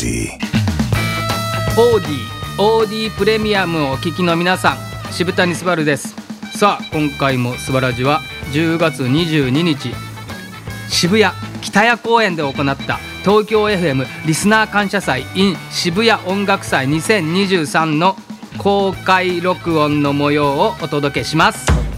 ディオーディオーディプレミアムをお聞きの皆さん渋谷すばるです。さあ今回もすばらじは10月22日渋谷北谷公園で行った東京 FM リスナー感謝祭 in 渋谷音楽祭2023の公開録音の模様をお届けします。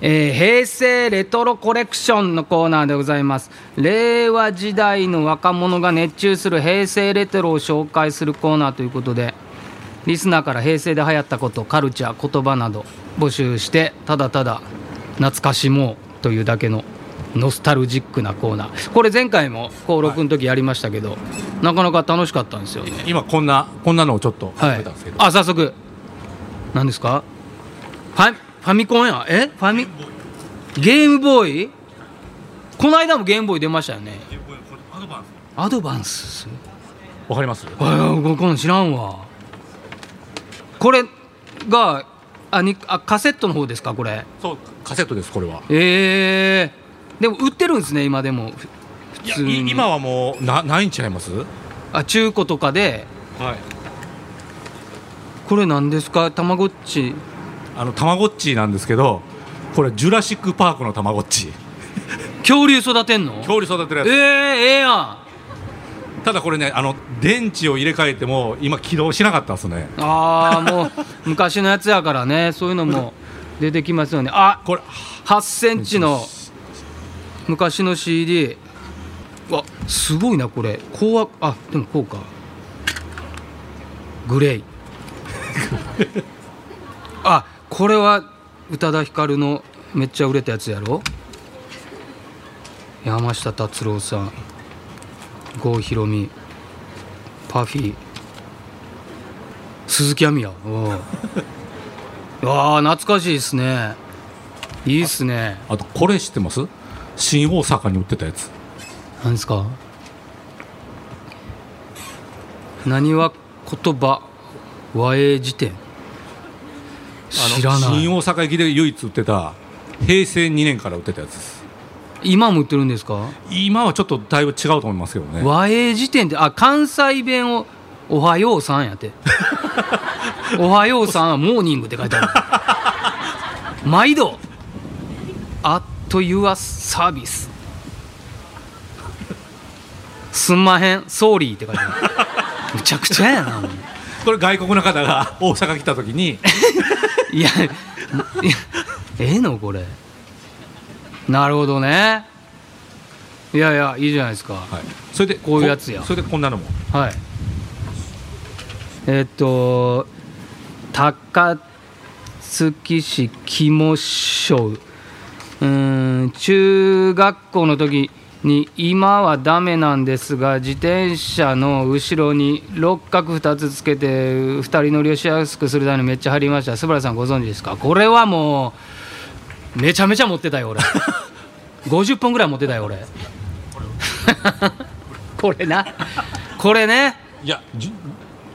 えー平成レトロコレクションのコーナーでございます。令和時代の若者が熱中する平成レトロを紹介するコーナーということでリスナーから平成で流行ったことカルチャー言葉など募集してただただ懐かしもうというだけのノスタルジックなコーナー。これ前回も登録の時やりましたけど、なかなか楽しかったんですよね。今こんなこんなのをちょっとたんですけど、あ早速。何ですか？ファファミコンや。え？ファミ？ゲームボーイ？この間もゲームボーイ出ましたよね。アドバンス。わかります？あここの知らんわ。これがあにあカセットの方ですか？これ。そうカセットですこれは。ええでも売ってるんですね今でも。普通に。い今はもうなないんちゃいます？あ中古とかで。はい。これ何ですか？たまごっちあのたまごっちなんですけどこれジュラシック・パークのたまごっち。恐竜育てんの？恐竜育てるやえー、つええやん。ただこれねあの電池を入れ替えても今起動しなかったですね。ああもう 昔のやつやからね。そういうのも出てきますよね。あこれ8センチの昔の CD わすごいなこれ。こうはあでもこうか。グレイ。あ これは宇多田ヒカルのめっちゃ売れたやつやろ？山下達郎さん郷ひろみパフィー。鈴木亜美や。おう。あー懐かしいですね。いいっすね。あとこれ知ってます？新大阪に売ってたやつ。何ですか？何は言葉？和英辞典知らない。新大阪駅で唯一売ってた平成2年から売ってたやつです。今も売ってるんですか？今はちょっとだいぶ違うと思いますけどね。和英辞典ってあ関西弁を「おはようさん」やって「おはようさん」は「モーニング」って書いてある。毎度「アットユアサービス」すんまへん「ソーリー」って書いてある。むちゃくちゃやなこれ外国の方が 大阪来た時に。いやいやええのこれ。なるほどね。いやいやいいじゃないですか。はい、それでこういうやつや。それでこんなのも。はい。えっと高槻市肝省うーん中学校の時に今はダメなんですが自転車の後ろに六角2つつけて2人乗りをしやすくするためにめっちゃ貼りました。素原さんご存知ですか？これはもうめちゃめちゃ持ってたよ俺。50本ぐらい持ってたよ俺。これな。これね。いやじ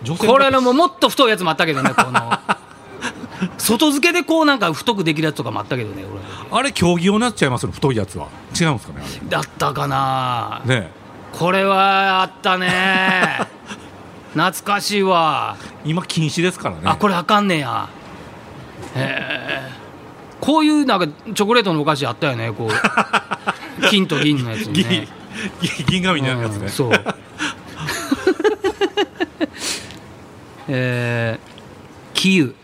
女性これのもうもっと太いやつもあったけどねこの外付けでこうなんか太くできるやつとかもあったけどねあれ競技用になっちゃいますよ太いやつは。違うんですかね俺だったかな。ねこれはあったね。懐かしいわ。今禁止ですからね。あこれあかんねや。へえ。こういうなんかチョコレートのお菓子あったよねこう。金と銀のやつね。銀銀紙になるやつね、うんそう。えー、キユ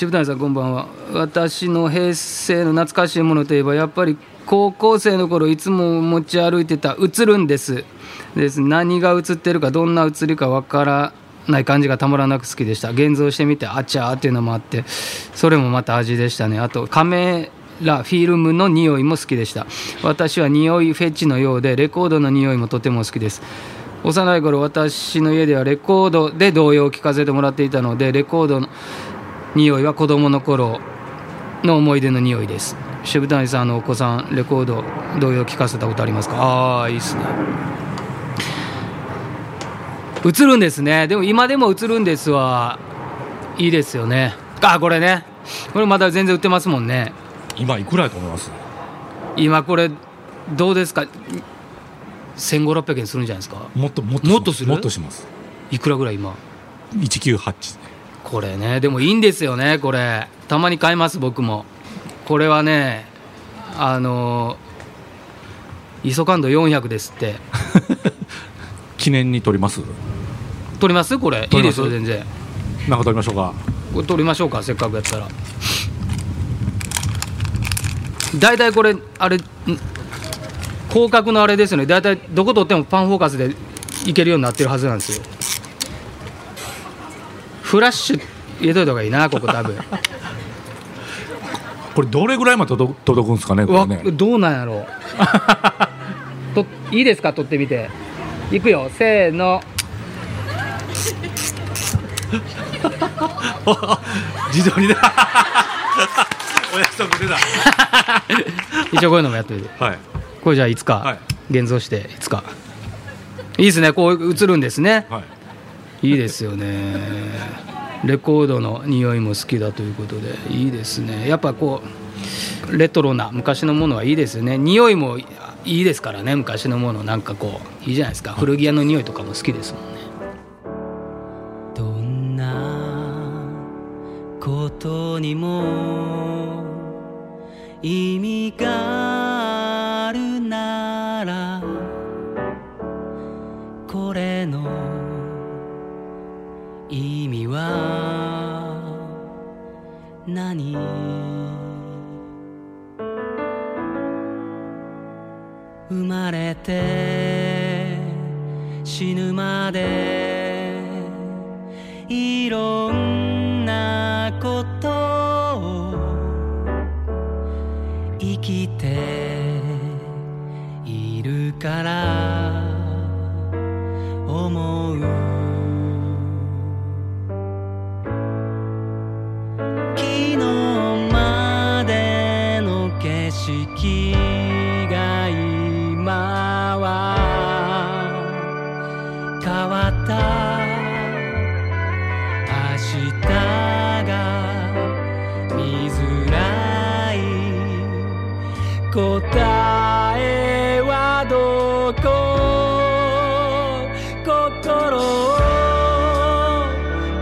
渋谷さんこんばんは。私の平成の懐かしいものといえばやっぱり高校生の頃いつも持ち歩いてた映るんです。です。何が映ってるかどんな映りかわからない感じがたまらなく好きでした。現像してみてあちゃーっていうのもあってそれもまた味でしたね。あとカメラフィルムの匂いも好きでした。私は匂いフェチのようでレコードの匂いもとても好きです。幼い頃私の家ではレコードで童謡を聴かせてもらっていたのでレコードの匂いは子供の頃の思い出の匂いです。渋谷さんのお子さんレコード童謡聴かせたことありますか？ああいいっすね。映るんですね。でも今でも映るんですはいいですよね。あこれね。これまだ全然売ってますもんね。今いくらやと思います？今これどうですか？1500600円するんじゃないですか？もっともっともっとする？もっとします。いくらぐらい今？198これねでもいいんですよねこれ。たまに買います僕も。これはねあのイソカンド400ですって。記念に撮ります？取ります？これ。いいですよ全然。なんか撮りましょうか。これ取りましょうかせっかくやったら。大体これあれん広角のあれですよね。大体どこ撮ってもパンフォーカスでいけるようになってるはずなんですよフラッシュ入れといた方がいいなここ多分。これどれぐらいまで届く届くんですかねこわれね。どうなんやろう。といいですか？撮ってみて。いくよ。せーの。自撮りでお約束出た一応こういうのもやっといて。はい。これじゃあいつか、はい。現像していつか。いいですね。こう映るんですね。はいいいですよね。レコードの匂いも好きだということでいいですね。やっぱこうレトロな昔のものはいいですよね。匂いもいいですからね昔のもの。なんかこういいじゃないですか。古着屋の匂いとかも好きですもんね。どんなことにも意味があるな。は何？生まれて死ぬまでいろんなえはどこ心を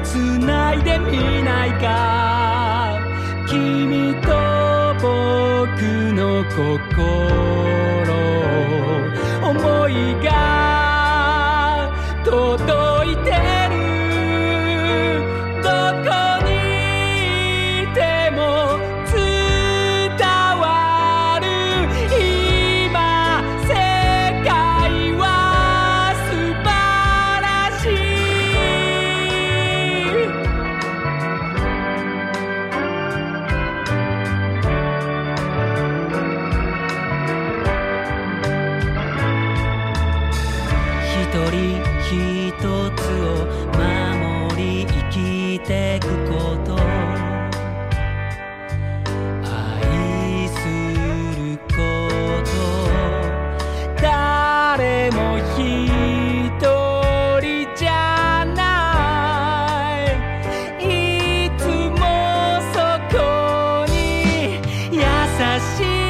つないでみないか。君と僕の心。人一つを守り生きてくこと。愛すること。誰も一人じゃない。いつもそこに優しい。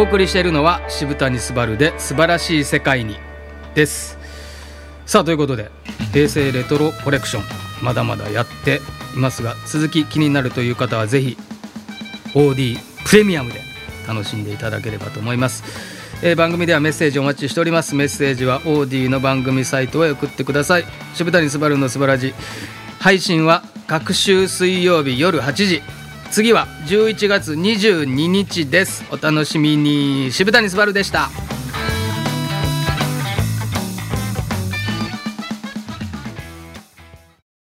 お送りしているのは渋谷昴で素晴らしい世界にです。さあということで平成レトロコレクションまだまだやっていますが続き気になるという方はぜひ OD プレミアムで楽しんでいただければと思います、えー番組ではメッセージお待ちしております。メッセージは OD の番組サイトへ送ってください。渋谷昴の素晴らじ。配信は各週水曜日夜8時。次は11月22日です。お楽しみに。渋谷昴でした。